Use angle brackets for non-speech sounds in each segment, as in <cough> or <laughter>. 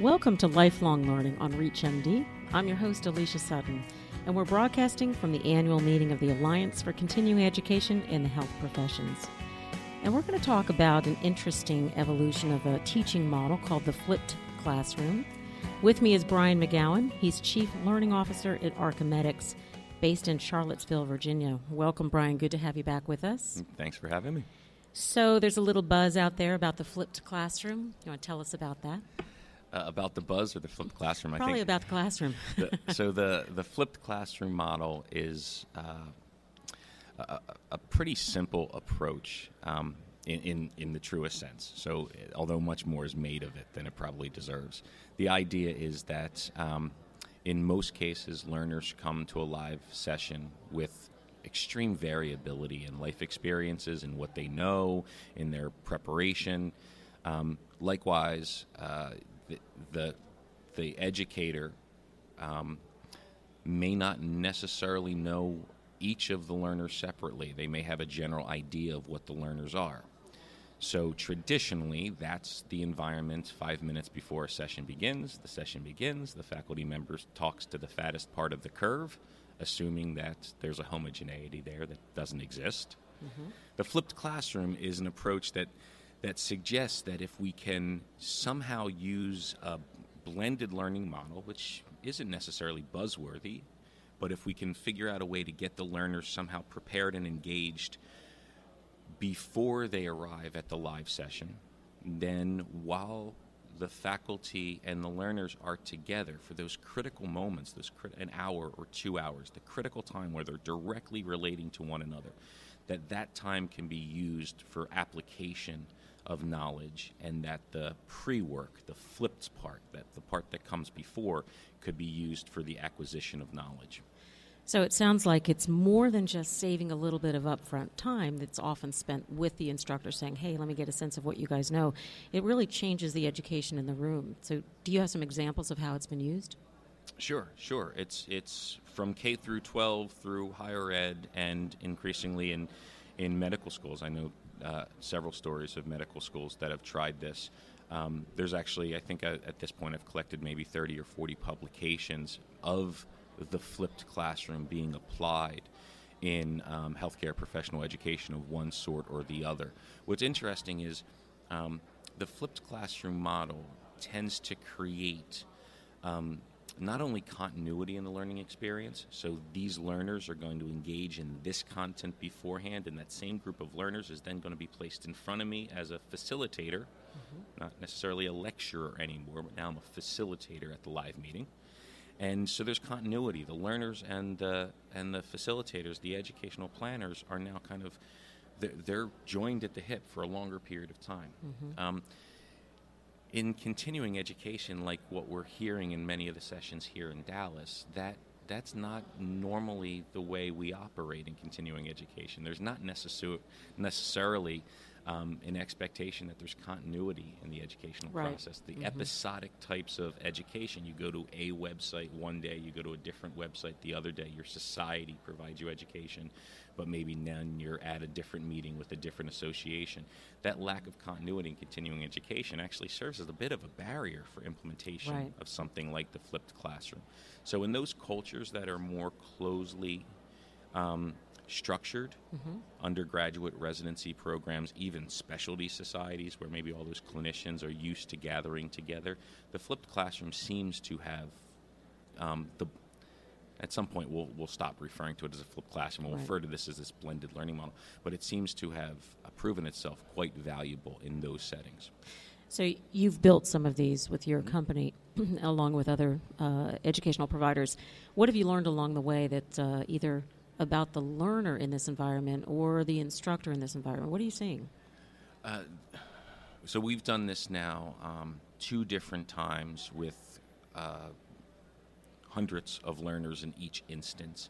Welcome to Lifelong Learning on ReachMD. I'm your host, Alicia Sutton, and we're broadcasting from the annual meeting of the Alliance for Continuing Education in the Health Professions. And we're going to talk about an interesting evolution of a teaching model called the flipped classroom. With me is Brian McGowan. He's Chief Learning Officer at ArcheMedX, based in Charlottesville, Virginia. Welcome, Brian. Good to have you back with us. Thanks for having me. So, there's a little buzz out there about the flipped classroom. You want to tell us about that? Uh, about the buzz or the flipped classroom? Probably I think. about the classroom. <laughs> the, so the the flipped classroom model is uh, a, a, pretty simple approach um, in, in, in the truest sense. So although much more is made of it than it probably deserves, the idea is that um, in most cases learners come to a live session with extreme variability in life experiences and what they know in their preparation. Um, likewise, uh, the, the, the educator um, may not necessarily know each of the learners separately. They may have a general idea of what the learners are. So traditionally, that's the environment five minutes before a session begins. The session begins, the faculty member talks to the fattest part of the curve, assuming that there's a homogeneity there that doesn't exist. Mm-hmm. The flipped classroom is an approach that that suggests that if we can somehow use a blended learning model, which isn't necessarily buzzworthy, but if we can figure out a way to get the learners somehow prepared and engaged before they arrive at the live session, then while the faculty and the learners are together for those critical moments, those crit- an hour or two hours, the critical time where they're directly relating to one another, that that time can be used for application of knowledge and that the pre-work the flipped part that the part that comes before could be used for the acquisition of knowledge so it sounds like it's more than just saving a little bit of upfront time that's often spent with the instructor saying, hey, let me get a sense of what you guys know. It really changes the education in the room. So, do you have some examples of how it's been used? Sure, sure. It's, it's from K through 12 through higher ed and increasingly in, in medical schools. I know uh, several stories of medical schools that have tried this. Um, there's actually, I think, at this point, I've collected maybe 30 or 40 publications of the flipped classroom being applied in um, healthcare professional education of one sort or the other. What's interesting is um, the flipped classroom model tends to create um, not only continuity in the learning experience, so these learners are going to engage in this content beforehand, and that same group of learners is then going to be placed in front of me as a facilitator, mm-hmm. not necessarily a lecturer anymore, but now I'm a facilitator at the live meeting. And so there's continuity. The learners and the and the facilitators, the educational planners, are now kind of they're, joined at the hip for a longer period of time. Mm-hmm. Um, in continuing education, like what we're hearing in many of the sessions here in Dallas, that that's not normally the way we operate in continuing education. There's not necessar- necessarily um, an expectation that there's continuity in the educational right. process. The mm-hmm. episodic types of education, you go to a website one day, you go to a different website the other day. Your society provides you education, but maybe then you're at a different meeting with a different association. That lack of continuity in continuing education actually serves as a bit of a barrier for implementation right. of something like the flipped classroom. So, in those cultures that are more closely um, structured mm-hmm. undergraduate residency programs, even specialty societies where maybe all those clinicians are used to gathering together. The flipped classroom seems to have um, the. At some point, we'll, we'll stop referring to it as a flipped classroom. We'll right. refer to this as this blended learning model. But it seems to have uh, proven itself quite valuable in those settings. So you've built some of these with your mm-hmm. company, <clears throat> along with other uh, educational providers. What have you learned along the way that uh, either about the learner in this environment or the instructor in this environment? What are you seeing? Uh, so we've done this now um, two different times with uh, hundreds of learners in each instance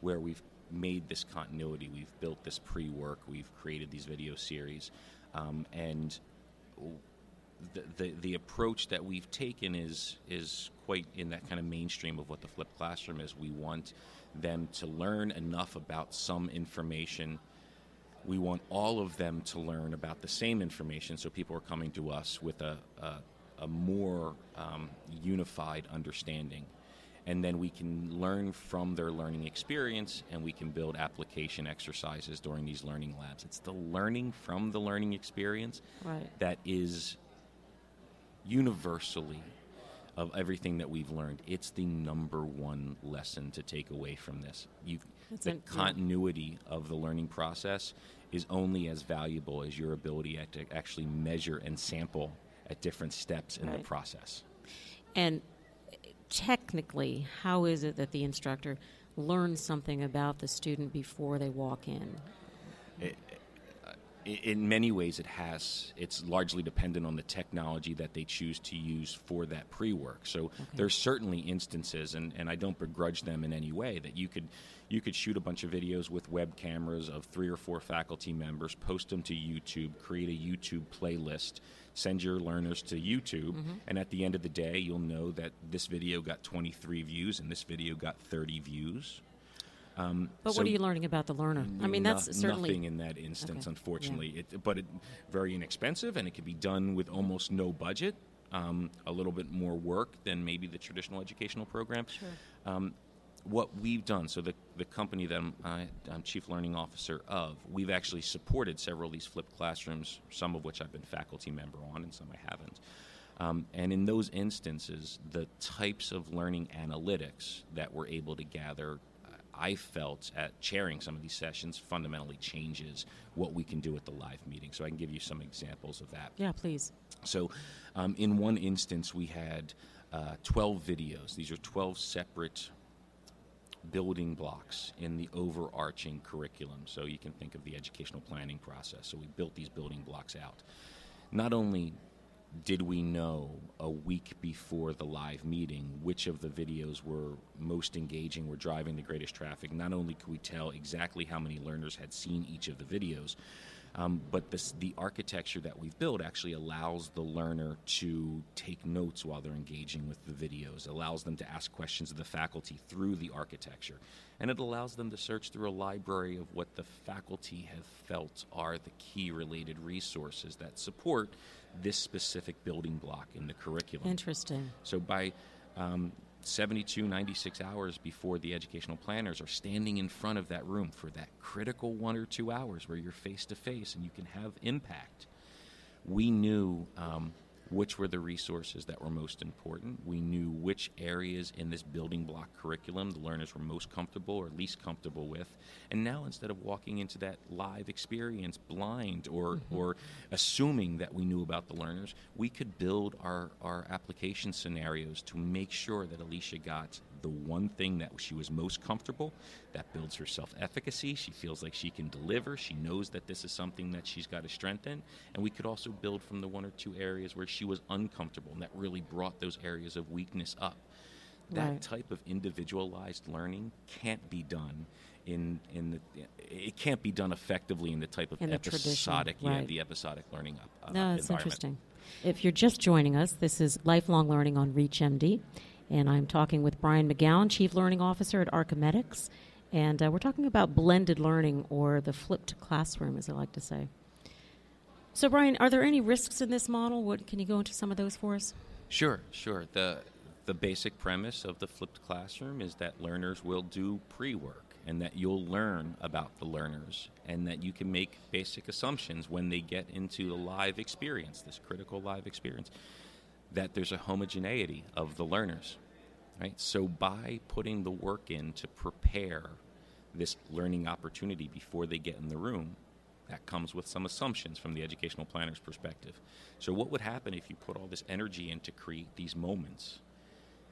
where we've made this continuity. We've built this pre work, we've created these video series, um, and the, the, the approach that we've taken is is quite in that kind of mainstream of what the flipped classroom is. We want them to learn enough about some information. We want all of them to learn about the same information. So people are coming to us with a, a a more um, unified understanding. And then we can learn from their learning experience and we can build application exercises during these learning labs. It's the learning from the learning experience Right. that is universally of everything that we've learned. It's the number one lesson to take away from this. You, the it, yeah. continuity of the learning process is only as valuable as your ability to actually measure and sample at different steps in Right. the process. And technically, how is it that the instructor learns something about the student before they walk in? I- in many ways it has it's largely dependent on the technology that they choose to use for that pre-work. So there's certainly instances and, and i don't begrudge them in any way that you could you could shoot a bunch of videos with web cameras of three or four faculty members post them to youtube create a youtube playlist send your learners to youtube mm-hmm. and at the end of the day you'll know that this video got 23 views and this video got 30 views Um, But so- what are you learning about the learner? I mean, that's no- certainly nothing in that instance, Okay, unfortunately. It, but it very inexpensive, and it can be done with almost no budget. Um, a little bit more work than maybe the traditional educational program. Sure. Um, what we've done, so the, the company that I'm, I, I'm chief learning officer of, we've actually supported several of these flipped classrooms, some of which I've been faculty member on, and some I haven't. Um, and in those instances, the types of learning analytics that we're able to gather, I felt at chairing some of these sessions fundamentally changes what we can do at the live meeting. So I can give you some examples of that. yeah. Please. So, um, in one instance, we had uh, 12 videos. These are 12 separate building blocks in the overarching curriculum. So, you can think of the educational planning process. So, we built these building blocks out. Not only did we know a week before the live meeting which of the videos were most engaging, were driving the greatest traffic? Not only could we tell exactly how many learners had seen each of the videos, um, but this, the architecture that we've built actually allows the learner to take notes while they're engaging with the videos, allows them to ask questions of the faculty through the architecture, and it allows them to search through a library of what the faculty have felt are the key related resources that support this specific building block in the curriculum. Interesting. So by um, 72, 96 hours before the educational planners are standing in front of that room for that critical one or two hours where you're face to face and you can have impact, we knew um, which were the resources that were most important. We knew which areas in this building block curriculum the learners were most comfortable or least comfortable with. And now instead of walking into that live experience blind or, mm-hmm. or assuming that we knew about the learners, we could build our, our application scenarios to make sure that Alicia got the one thing that she was most comfortable. That builds her self efficacy. She feels like she can deliver. She knows that this is something that she's got to strengthen. And we could also build from the one or two areas where she was uncomfortable, and that really brought those areas of weakness up. That Right. type of individualized learning can't be done in in the it can't be done effectively in the type of In the episodic yeah the episodic learning up, uh, No, it's interesting. If you're just joining us, this is Lifelong Learning on ReachMD, and I'm talking with Brian McGowan, Chief Learning Officer at ArcheMedX, and uh, we're talking about blended learning or the flipped classroom, as I like to say. So, Brian, are there any risks in this model? What can you go into some of those for us? Sure, sure. The the basic premise of the flipped classroom is that learners will do pre-work and that you'll learn about the learners and that you can make basic assumptions when they get into the live experience, this critical live experience, that there's a homogeneity of the learners. Right? So by putting the work in to prepare this learning opportunity before they get in the room, that comes with some assumptions from the educational planner's perspective. So, what would happen if you put all this energy in to create these moments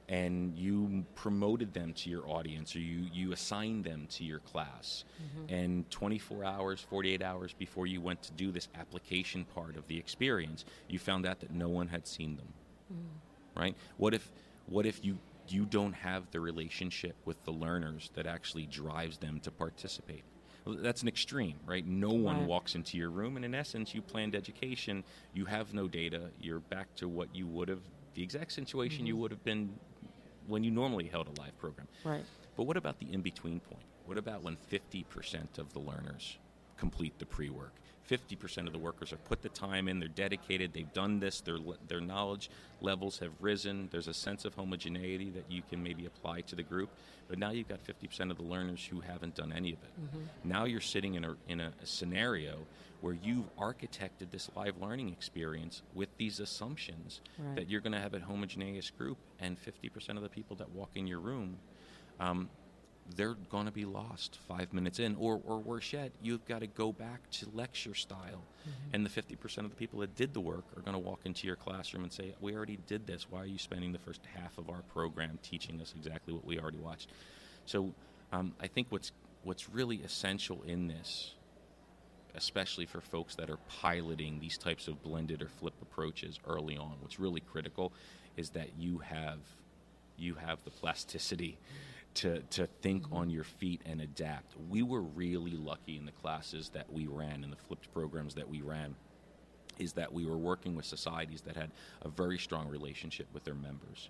and you promoted them to your audience or you, you assigned them to your class? Mm-hmm. And 24 hours, 48 hours before you went to do this application part of the experience, you found out that no one had seen them Mm. right? What if what if you you don't have the relationship with the learners that actually drives them to participate? That's an extreme, right? No one Right. walks into your room, and in essence, you planned education. You have no data. You're back to what you would have, the exact situation you mm-hmm. would have been when you normally held a live program. Right. But what about the in between point? What about when 50% of the learners complete the pre work. 50% of the workers have put the time in, they're dedicated, they've done this, their, their knowledge levels have risen, there's a sense of homogeneity that you can maybe apply to the group. But now you've got 50% of the learners who haven't done any of it. Mm-hmm. Now you're sitting in, a, in a, a scenario where you've architected this live learning experience with these assumptions right. that you're going to have a homogeneous group, and 50% of the people that walk in your room um, they're going to be lost five minutes in. Or, or worse yet, you've got to go back to lecture style. Mm-hmm. And the 50% of the people that did the work are going to walk into your classroom and say, We already did this. Why are you spending the first half of our program teaching us exactly what we already watched? So um, I think what's, what's really essential in this, especially for folks that are piloting these types of blended or flip approaches early on, what's really critical is that you have you have the plasticity to, to think mm-hmm. on your feet and adapt. We were really lucky in the classes that we ran, in the flipped programs that we ran, is that we were working with societies that had a very strong relationship with their members.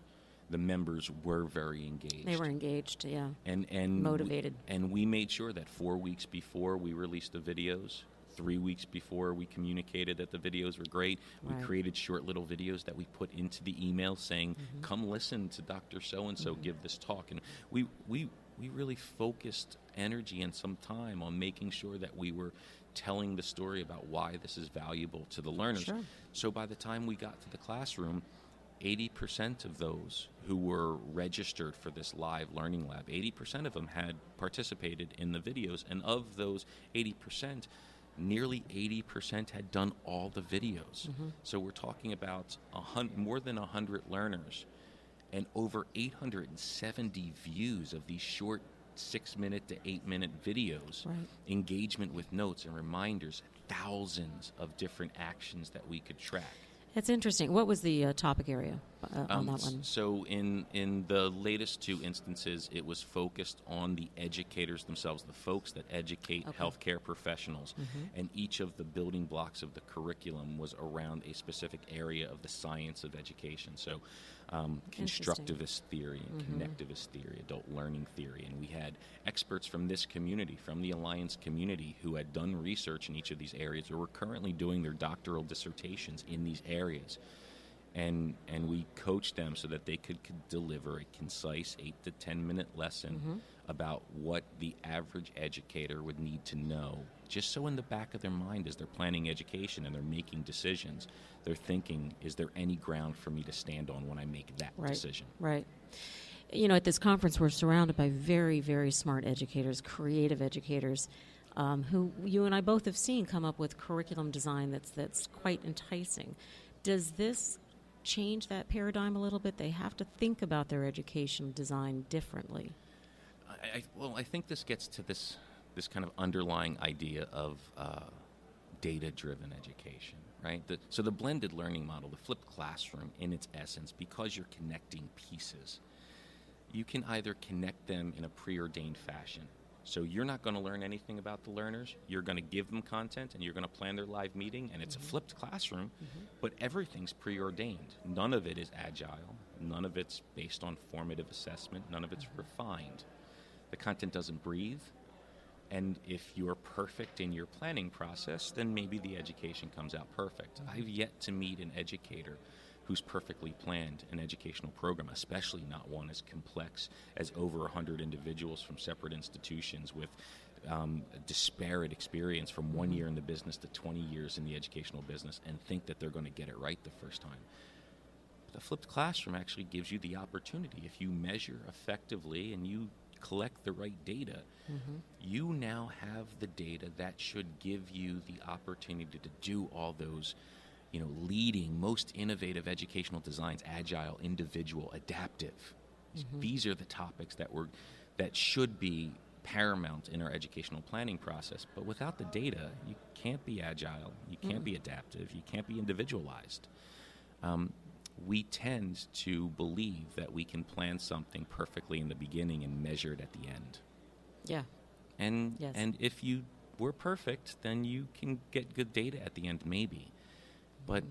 The members were very engaged. They were engaged, yeah. And and motivated. We, and we made sure that four weeks before we released the videos, three weeks before we communicated that the videos were great. We created short little videos that we put into the email saying, mm-hmm. "Come listen to Dr. So and So give this talk." And we we we really focused energy and some time on making sure that we were telling the story about why this is valuable to the learners. Sure. So by the time we got to the classroom, 80% of those who were registered for this live learning lab, 80% of them had participated in the videos. And of those 80%, nearly 80% had done all the videos. Mm-hmm. So we're talking about more than 100 learners and over 870 views of these short six minute to eight minute videos, right. engagement with notes and reminders, thousands of different actions that we could track. That's interesting. What was the uh, topic area uh, on um, that one? So, in in the latest two instances, it was focused on the educators themselves, the folks that educate okay. healthcare professionals, mm-hmm. and each of the building blocks of the curriculum was around a specific area of the science of education. So, um, constructivist theory and mm-hmm. connectivist theory, adult learning theory. And we had experts from this community, from the Alliance community, who had done research in each of these areas or were currently doing their doctoral dissertations in these areas. And, and we coached them so that they could, could deliver a concise eight to ten minute lesson mm-hmm. about what the average educator would need to know, just so in the back of their mind as they're planning education and they're making decisions, they're thinking, is there any ground for me to stand on when I make that right, decision? Right. You know, at this conference, we're surrounded by very, very smart educators, creative educators. Um, who you and I both have seen come up with curriculum design that's that's quite enticing. Does this change that paradigm a little bit? They have to think about their education design differently. I, I, well, I think this gets to this this kind of underlying idea of uh, data-driven education right? The, so the blended learning model, the flipped classroom in its essence, because you're connecting pieces, you can either connect them in a preordained fashion. So you're not going to learn anything about the learners. You're going to give them content and you're going to plan their live meeting and it's mm-hmm. a flipped classroom, mm-hmm. but everything's preordained. None of it is agile. None of it's based on formative assessment. None of it's mm-hmm. refined. The content doesn't breathe. And if you're perfect in your planning process, then maybe the education comes out perfect. Mm-hmm. I've yet to meet an educator who's perfectly planned an educational program, especially not one as complex as over 100 individuals from separate institutions with um, disparate experience from one mm-hmm. year in the business to 20 years in the educational business and think that they're going to get it right the first time. The flipped classroom actually gives you the opportunity if you measure effectively and you collect the right data, mm-hmm. you now have the data that should give you the opportunity to do all those you know leading most innovative educational designs agile individual adaptive mm-hmm. these are the topics that were that should be paramount in our educational planning process but without the data you can't be agile you can't mm. be adaptive you can't be individualized um, we tend to believe that we can plan something perfectly in the beginning and measure it at the end. Yeah. And yes. and if you were perfect, then you can get good data at the end, maybe. But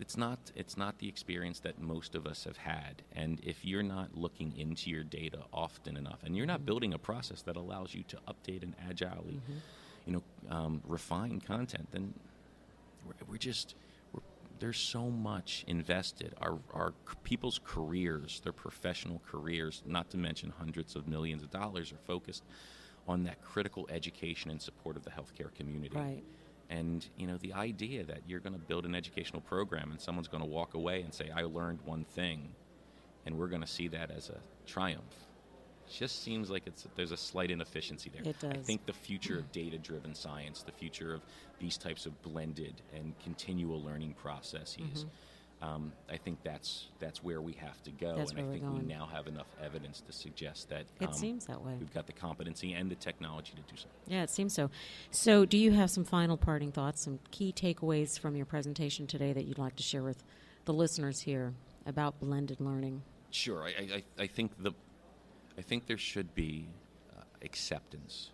it's not it's not the experience that most of us have had. And if you're not looking into your data often enough, and you're not mm-hmm. building a process that allows you to update and agilely. Mm-hmm you know, um, refined content, then we're, we're just we're, there's so much invested. Our our people's careers, their professional careers, not to mention hundreds of millions of dollars, are focused on that critical education and support of the healthcare community. Right. And you know, the idea that you're going to build an educational program and someone's going to walk away and say, "I learned one thing," and we're going to see that as a triumph. Just seems like it's there's a slight inefficiency there. It does. I think the future of <clears throat> data-driven science, the future of these types of blended and continual learning processes, mm-hmm. Um, I think that's that's where we have to go. That's and I think going. we now have enough evidence to suggest that It um, seems that way. we've got the competency and the technology to do so. Yeah, it seems so. So, do you have some final parting thoughts, some key takeaways from your presentation today that you'd like to share with the listeners here about blended learning? Sure, I, I, I- I think the, I think there should be uh, acceptance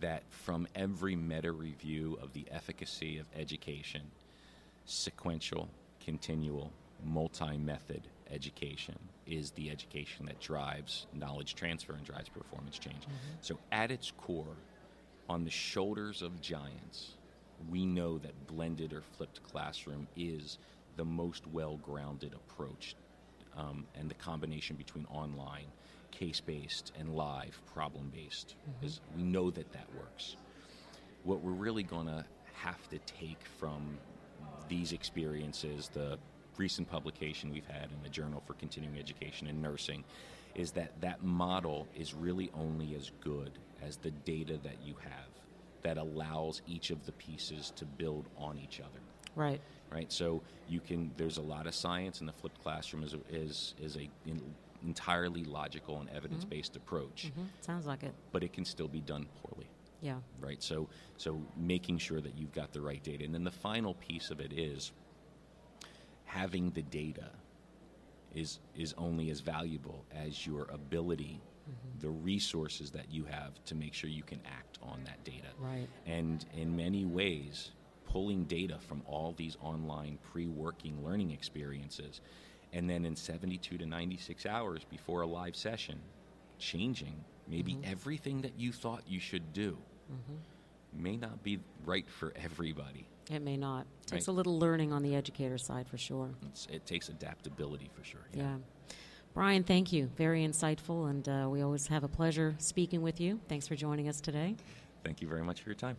that from every meta review of the efficacy of education, sequential, continual, multi-method education is the education that drives knowledge transfer and drives performance change. So, at its core, on the shoulders of giants, we know that blended or flipped classroom is the most well grounded approach. Um, and the combination between online, case based, and live, problem based, is we know that that works. What we're really going to have to take from these experiences, the recent publication we've had in the Journal for Continuing Education in Nursing, is that that model is really only as good as the data that you have that allows each of the pieces to build on each other Right. right? So you can. There's a lot of science, and the flipped classroom is is is a in, entirely logical and evidence based approach, hmm Sounds like it. but it can still be done poorly, Yeah. right? So so making sure that you've got the right data, and then the final piece of it is having the data is is only as valuable as your ability. Mm-hmm. The resources that you have to make sure you can act on that data. Right. And in many ways, pulling data from all these online pre working learning experiences, and then in 72 to 96 hours before a live session, changing maybe mm-hmm. everything that you thought you should do may not be right for everybody. It may not. It Takes Right. a little learning on the educator side for sure. It's, it takes adaptability for sure. Yeah. Brian, thank you. Very insightful, and uh, we always have a pleasure speaking with you. Thanks for joining us today. Thank you very much for your time.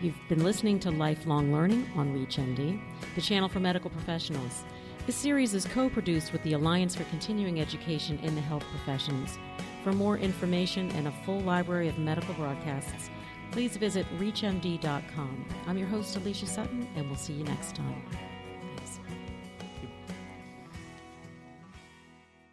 You've been listening to Lifelong Learning on ReachMD, the channel for medical professionals. This series is co produced with the Alliance for Continuing Education in the Health Professions. For more information and a full library of medical broadcasts, please visit ReachMD.com. I'm your host, Alicia Sutton, and we'll see you next time.